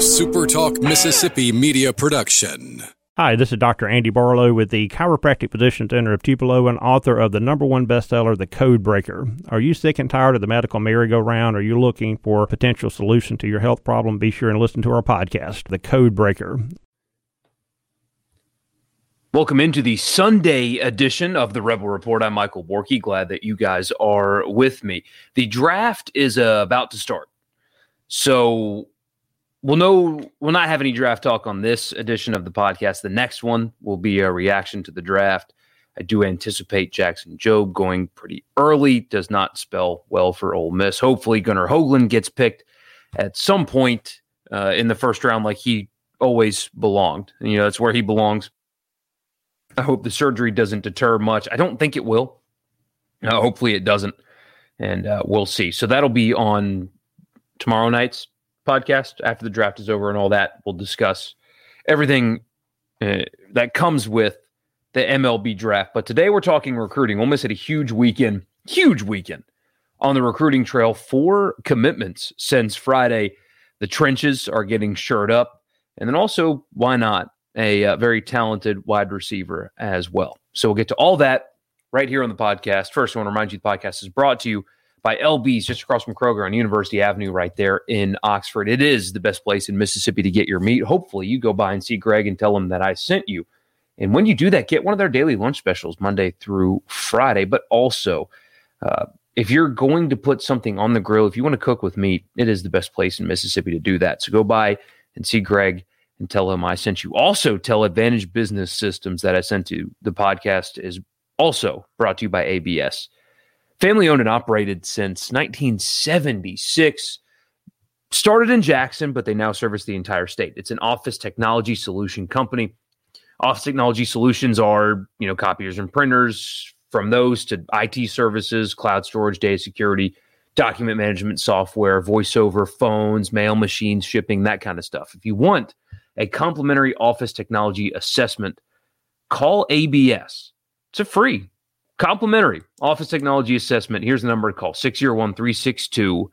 SuperTalk Mississippi media production. Hi, this is Dr. Andy Barlow with the Chiropractic Physician Center of Tupelo and author of the number one bestseller, The Code Breaker. Are you sick and tired of the medical merry-go-round? Are you looking for a potential solution to your health problem? Be sure and listen to our podcast, The Code Breaker. Welcome into the Sunday edition of the Rebel Report. I'm Michael Borky. Glad that you guys are with me. The draft is uh, about to start. So we'll know we'll not have any draft talk on this edition of the podcast. The next one will be a reaction to the draft. I do anticipate Jackson Jobe going pretty early. Does not spell well for Ole Miss. Hopefully, Gunnar Hoglund gets picked at some point uh, in the first round, like he always belonged. You know, that's where he belongs. I hope the surgery doesn't deter much. I don't think it will. Uh, hopefully, it doesn't, and uh, we'll see. So that'll be on tomorrow night's podcast after the draft is over and all that. We'll discuss everything uh, that comes with the MLB draft. But today we're talking recruiting. Ole Miss had a huge weekend, huge weekend on the recruiting trail. Four commitments since Friday. The trenches are getting shored up. And then also, why not? A uh, very talented wide receiver as well. So we'll get to all that right here on the podcast. First, I want to remind you the podcast is brought to you by LB's just across from Kroger on University Avenue, right there in Oxford. It is the best place in Mississippi to get your meat. Hopefully, you go by and see Greg and tell him that I sent you. And when you do that, get one of their daily lunch specials Monday through Friday. But also, uh, if you're going to put something on the grill, if you want to cook with meat, it is the best place in Mississippi to do that. So go by and see Greg and tell him I sent you. Also, tell Advantage Business Systems that I sent you. The podcast is also brought to you by ABS. Family owned and operated since 1976. Started in Jackson, but they now service the entire state. It's an office technology solution company. Office technology solutions are, you know, copiers and printers, from those to IT services, cloud storage, data security, document management software, voiceover, phones, mail machines, shipping, that kind of stuff. If you want a complimentary office technology assessment, call ABS. It's a free Complimentary office technology assessment. Here's the number to call 601 362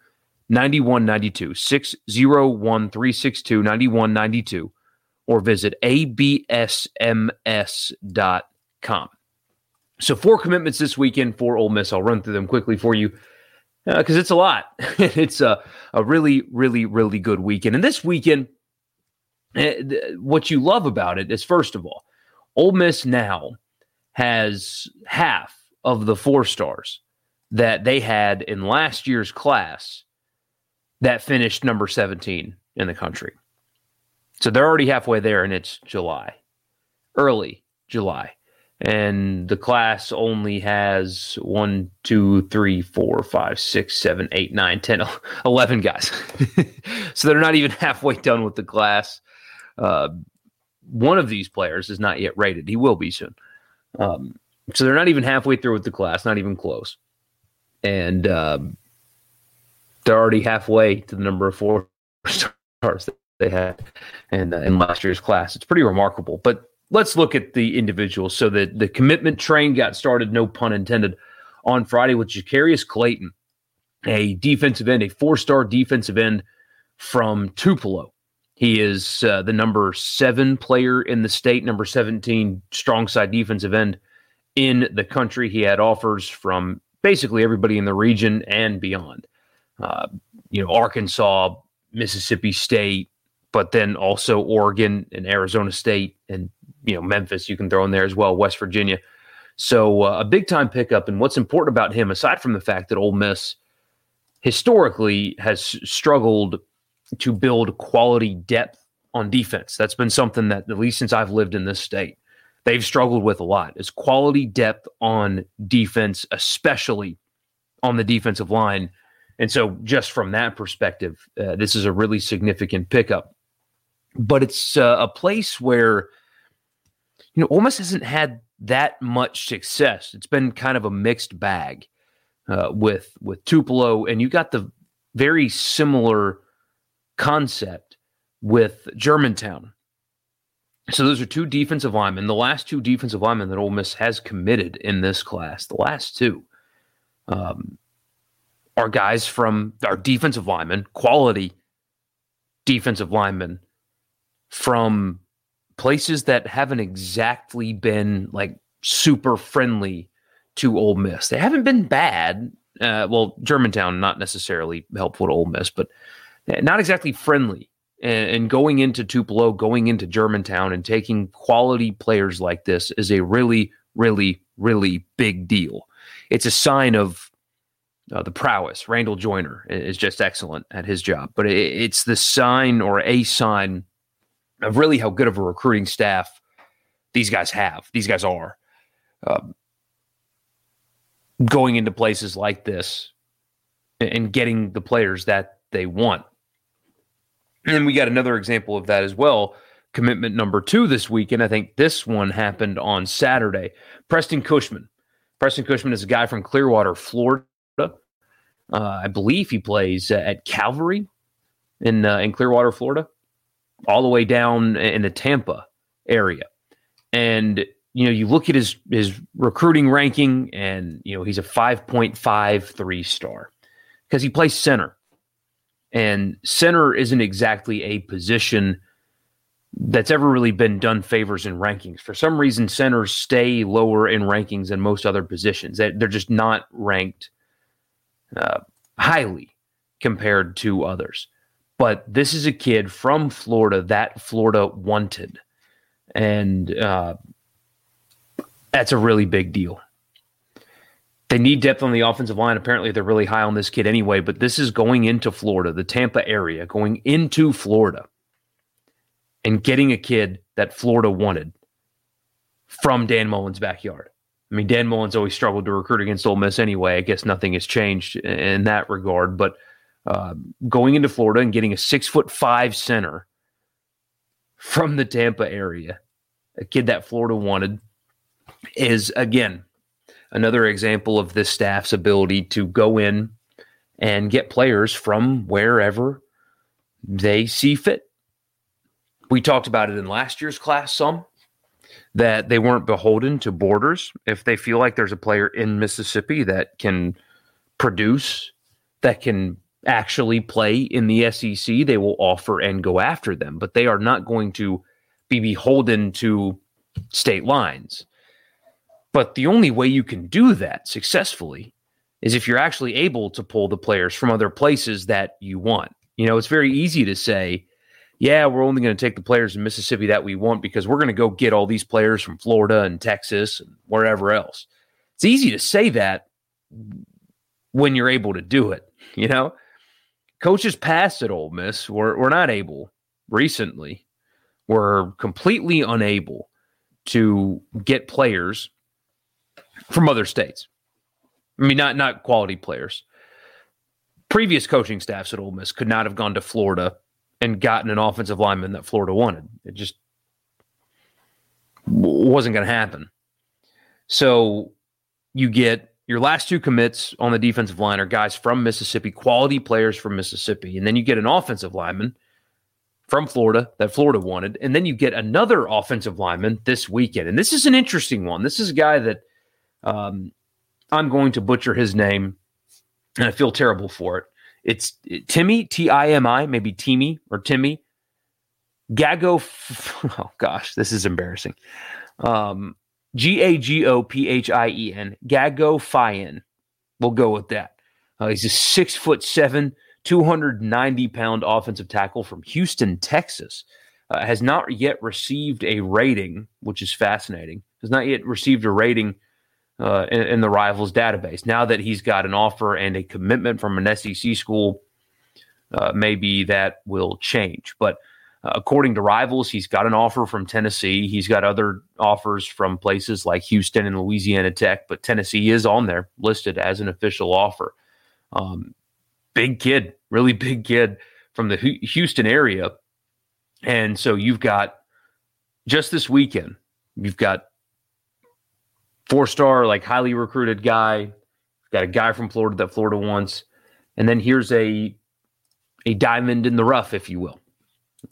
9192. 601 362 9192. Or visit absms.com. So, four commitments this weekend for Ole Miss. I'll run through them quickly for you because uh, it's a lot. it's a, a really, really, really good weekend. And this weekend, uh, what you love about it is, first of all, Ole Miss now has half of the four stars that they had in last year's class that finished number 17 in the country. So they're already halfway there, and it's July, early July. And the class only has one, two, three, four, five, six, seven, eight, nine, 10, 11 guys. so they're not even halfway done with the class. Uh, one of these players is not yet rated. He will be soon. Um, so they're not even halfway through with the class, not even close. And um, they're already halfway to the number of four stars that they had in, uh, in last year's class. It's pretty remarkable. But let's look at the individuals. So the, the commitment train got started, no pun intended, on Friday with Jacarius Clayton, a defensive end, a four star defensive end from Tupelo. He is uh, the number seven player in the state, number 17 strong side defensive end in the country. He had offers from basically everybody in the region and beyond. Uh, you know, Arkansas, Mississippi State, but then also Oregon and Arizona State, and you know Memphis. You can throw in there as well, West Virginia. So uh, a big time pickup. And what's important about him, aside from the fact that Ole Miss historically has struggled to build quality depth on defense, that's been something that at least since I've lived in this state they've struggled with a lot is quality depth on defense, especially on the defensive line. And so, just from that perspective, uh, this is a really significant pickup. But it's uh, a place where, you know, Ole Miss hasn't had that much success. It's been kind of a mixed bag uh, with with Tupelo, and you got the very similar concept with Germantown. So those are two defensive linemen. The last two defensive linemen that Ole Miss has committed in this class, the last two, um, are guys from our defensive linemen, quality defensive linemen from places that haven't exactly been like super friendly to Ole Miss. They haven't been bad. Uh, well, Germantown not necessarily helpful to Ole Miss, but not exactly friendly. And, going into Tupelo, going into Germantown, and taking quality players like this is a really, really, really big deal. It's a sign of uh, the prowess. Randall Joyner is just excellent at his job, but it, it's the sign or a sign of really how good of a recruiting staff these guys have. These guys are um, going into places like this and getting the players that they want. And we got another example of that as well. Commitment number two this weekend. I think this one happened on Saturday. Preston Cushman. Preston Cushman is a guy from Clearwater, Florida. Uh, I believe he plays at Calvary in uh, in Clearwater, Florida all the way down in the Tampa area. And you know, you look at his his recruiting ranking, and you know he's a five point five three star because he plays center, and center isn't exactly a position that's ever really been done favors in rankings. For some reason, centers stay lower in rankings than most other positions. They're just not ranked uh, highly compared to others. But this is a kid from Florida that Florida wanted. And uh, that's a really big deal. They need depth on the offensive line. Apparently, they're really high on this kid anyway, but this is going into Florida, the Tampa area, going into Florida and getting a kid that Florida wanted from Dan Mullen's backyard. I mean, Dan Mullen's always struggled to recruit against Ole Miss anyway. I guess nothing has changed in that regard, but uh, going into Florida and getting a six foot five center from the Tampa area, a kid that Florida wanted, is again another example of this staff's ability to go in and get players from wherever they see fit. We talked about it in last year's class some that they weren't beholden to borders. If they feel like there's a player in Mississippi that can produce, that can actually play in the SEC, they will offer and go after them, but they are not going to be beholden to state lines. But the only way you can do that successfully is if you're actually able to pull the players from other places that you want. You know, it's very easy to say, yeah, we're only going to take the players in Mississippi that we want because we're going to go get all these players from Florida and Texas and wherever else. It's easy to say that when you're able to do it, you know? coaches past at Ole Miss were, were not able recently, were completely unable to get players from other states. I mean, not not quality players. Previous coaching staffs at Ole Miss could not have gone to Florida and gotten an offensive lineman that Florida wanted. It just wasn't going to happen. So you get your last two commits on the defensive line are guys from Mississippi, quality players from Mississippi. And then you get an offensive lineman from Florida that Florida wanted. And then you get another offensive lineman this weekend. And this is an interesting one. This is a guy that um, I'm going to butcher his name, and I feel terrible for it. It's Timmy, T I M I, maybe Timmy or Timmy. Gago, oh gosh, this is embarrassing. Um, G A G O P H I E N. Gagophian. We'll go with that. Uh, he's a six foot seven, 290 pound offensive tackle from Houston, Texas. Uh, has not yet received a rating, which is fascinating. Has not yet received a rating uh, in, in, the rivals database. Now that he's got an offer and a commitment from an SEC school, uh, maybe that will change. But uh, according to rivals, he's got an offer from Tennessee. He's got other offers from places like Houston and Louisiana Tech, but Tennessee is on there listed as an official offer. Um, big kid, really big kid from the Houston area. And so you've got just this weekend, you've got four star, like highly recruited guy, got a guy from Florida that Florida wants. And then here's a a diamond in the rough, if you will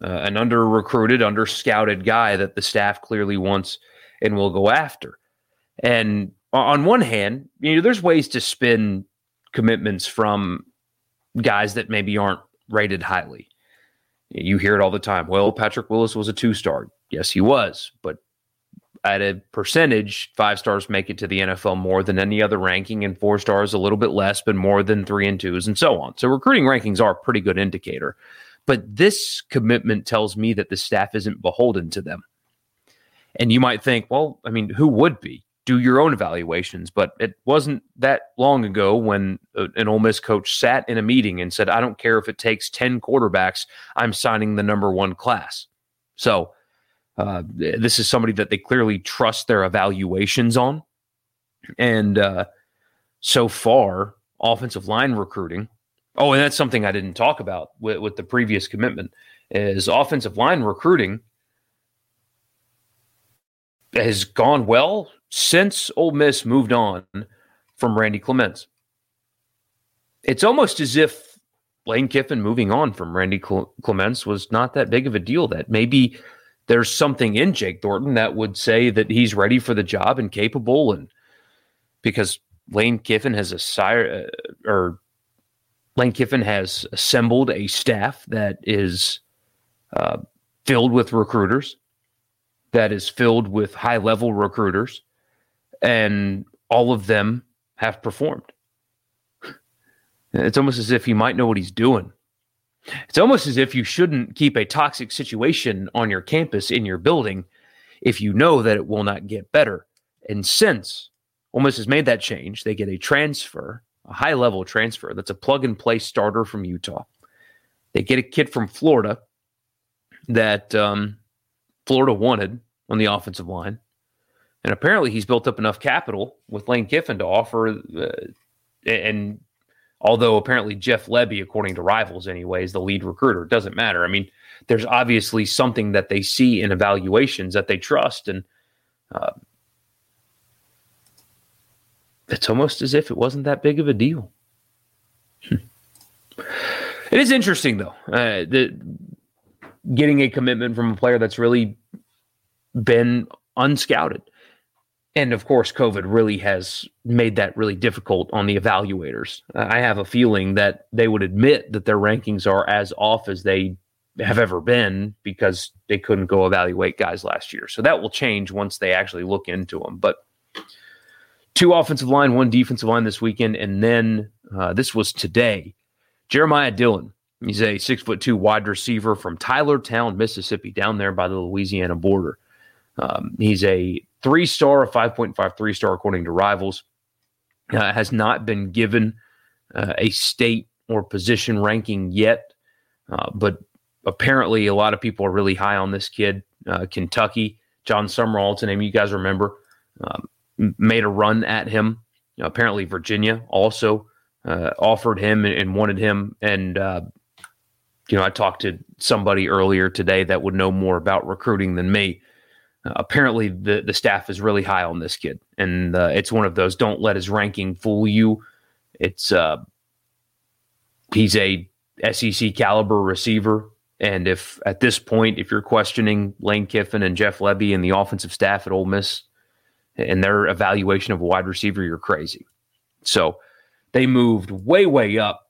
uh, an under recruited, under scouted guy that the staff clearly wants and will go after. And on one hand, you know, there's ways to spin commitments from guys that maybe aren't rated highly. You hear it all the time. Well, Patrick Willis was a two star. Yes, he was. But at a percentage, five stars make it to the NFL more than any other ranking, and four stars a little bit less, but more than three and twos, and so on. So recruiting rankings are a pretty good indicator. But this commitment tells me that the staff isn't beholden to them. And you might think, well, I mean, who would be? Do your own evaluations. But it wasn't that long ago when uh, an Ole Miss coach sat in a meeting and said, I don't care if it takes 10 quarterbacks, I'm signing the number one class. So uh, this is somebody that they clearly trust their evaluations on. And uh, so far, offensive line recruiting. Oh, and that's something I didn't talk about with, with the previous commitment is offensive line recruiting has gone well since Ole Miss moved on from Randy Clements. It's almost as if Lane Kiffin moving on from Randy Clements was not that big of a deal. That maybe there's something in Jake Thornton that would say that he's ready for the job and capable, and because Lane Kiffin has a sire uh, or Lane Kiffin has assembled a staff that is uh, filled with recruiters, that is filled with high level recruiters, and all of them have performed. It's almost as if he might know what he's doing. It's almost as if you shouldn't keep a toxic situation on your campus in your building if you know that it will not get better. And since Miss has made that change, they get a transfer, a high level transfer that's a plug and play starter from Utah. They get a kid from Florida that um, Florida wanted on the offensive line. And apparently he's built up enough capital with Lane Kiffin to offer uh, and Although apparently Jeff Lebby, according to Rivals, anyway, is the lead recruiter. It doesn't matter. I mean, there's obviously something that they see in evaluations that they trust, and uh, it's almost as if it wasn't that big of a deal. Hmm. it is interesting, though, uh, that getting a commitment from a player that's really been unscouted. And of course, COVID really has made that really difficult on the evaluators. I have a feeling that they would admit that their rankings are as off as they have ever been because they couldn't go evaluate guys last year. So that will change once they actually look into them. But two offensive line, one defensive line this weekend, and then uh, this was today. Jeremiah Dillon. He's a six foot two wide receiver from Tylertown, Mississippi, down there by the Louisiana border. Um, he's a three star, a 5.53 star according to rivals. Uh, has not been given uh, a state or position ranking yet, uh, but apparently a lot of people are really high on this kid. Uh, Kentucky, Jon Sumrall, it's a name you guys remember, um, made a run at him. apparently, Virginia also uh, offered him and, and, wanted him. And, uh, you know, I talked to somebody earlier today that would know more about recruiting than me apparently, the the staff is really high on this kid, and uh, it's one of those don't let his ranking fool you. It's uh, he's a SEC caliber receiver, and if at this point, if you're questioning Lane Kiffin and Jeff Lebby and the offensive staff at Ole Miss and their evaluation of a wide receiver, you're crazy. So they moved way way up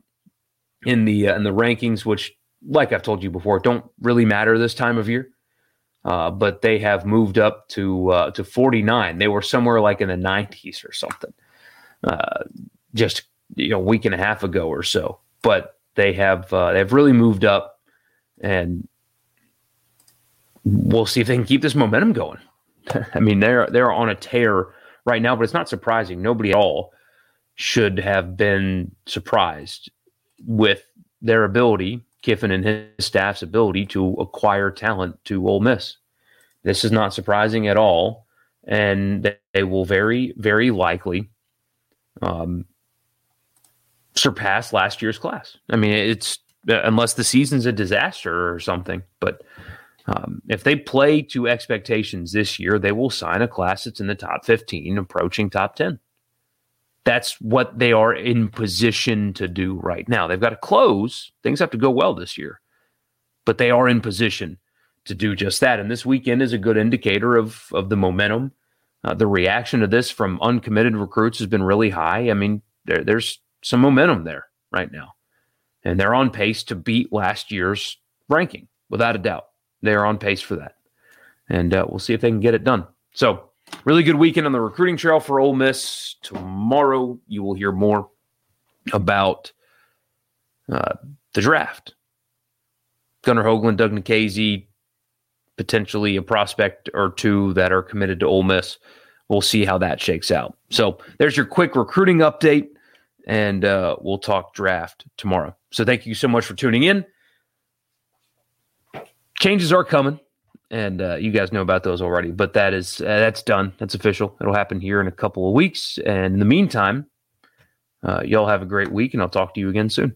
in the uh, in the rankings, which, like I've told you before, don't really matter this time of year. Uh, but they have moved up to uh, to 49. They were somewhere like in the 90s or something, uh, just you know, a week and a half ago or so. But they have uh, they've really moved up, and we'll see if they can keep this momentum going. I mean, they're they're on a tear right now, but it's not surprising. Nobody at all should have been surprised with their ability Kiffin and his staff's ability to acquire talent to Ole Miss. This is not surprising at all, and they will very, very likely um, surpass last year's class. I mean, it's unless the season's a disaster or something, but um, if they play to expectations this year, they will sign a class that's in the top 15, approaching top 10 that's what they are in position to do right now. They've got to close. Things have to go well this year, but they are in position to do just that. And this weekend is a good indicator of of the momentum. Uh, the reaction to this from uncommitted recruits has been really high. I mean, there, there's some momentum there right now, and they're on pace to beat last year's ranking, without a doubt. They are on pace for that. And uh, we'll see if they can get it done. So, really good weekend on the recruiting trail for Ole Miss. Tomorrow, you will hear more about uh, the draft. Gunnar Hoglund, Doug Nikhazy, potentially a prospect or two that are committed to Ole Miss. We'll see how that shakes out. So there's your quick recruiting update, and uh, we'll talk draft tomorrow. So thank you so much for tuning in. Changes are coming, and uh, you guys know about those already. But that is uh, that's done. That's official. It'll happen here in a couple of weeks. And in the meantime, uh, y'all have a great week, and I'll talk to you again soon.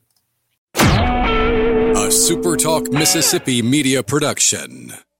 A SuperTalk Mississippi media production.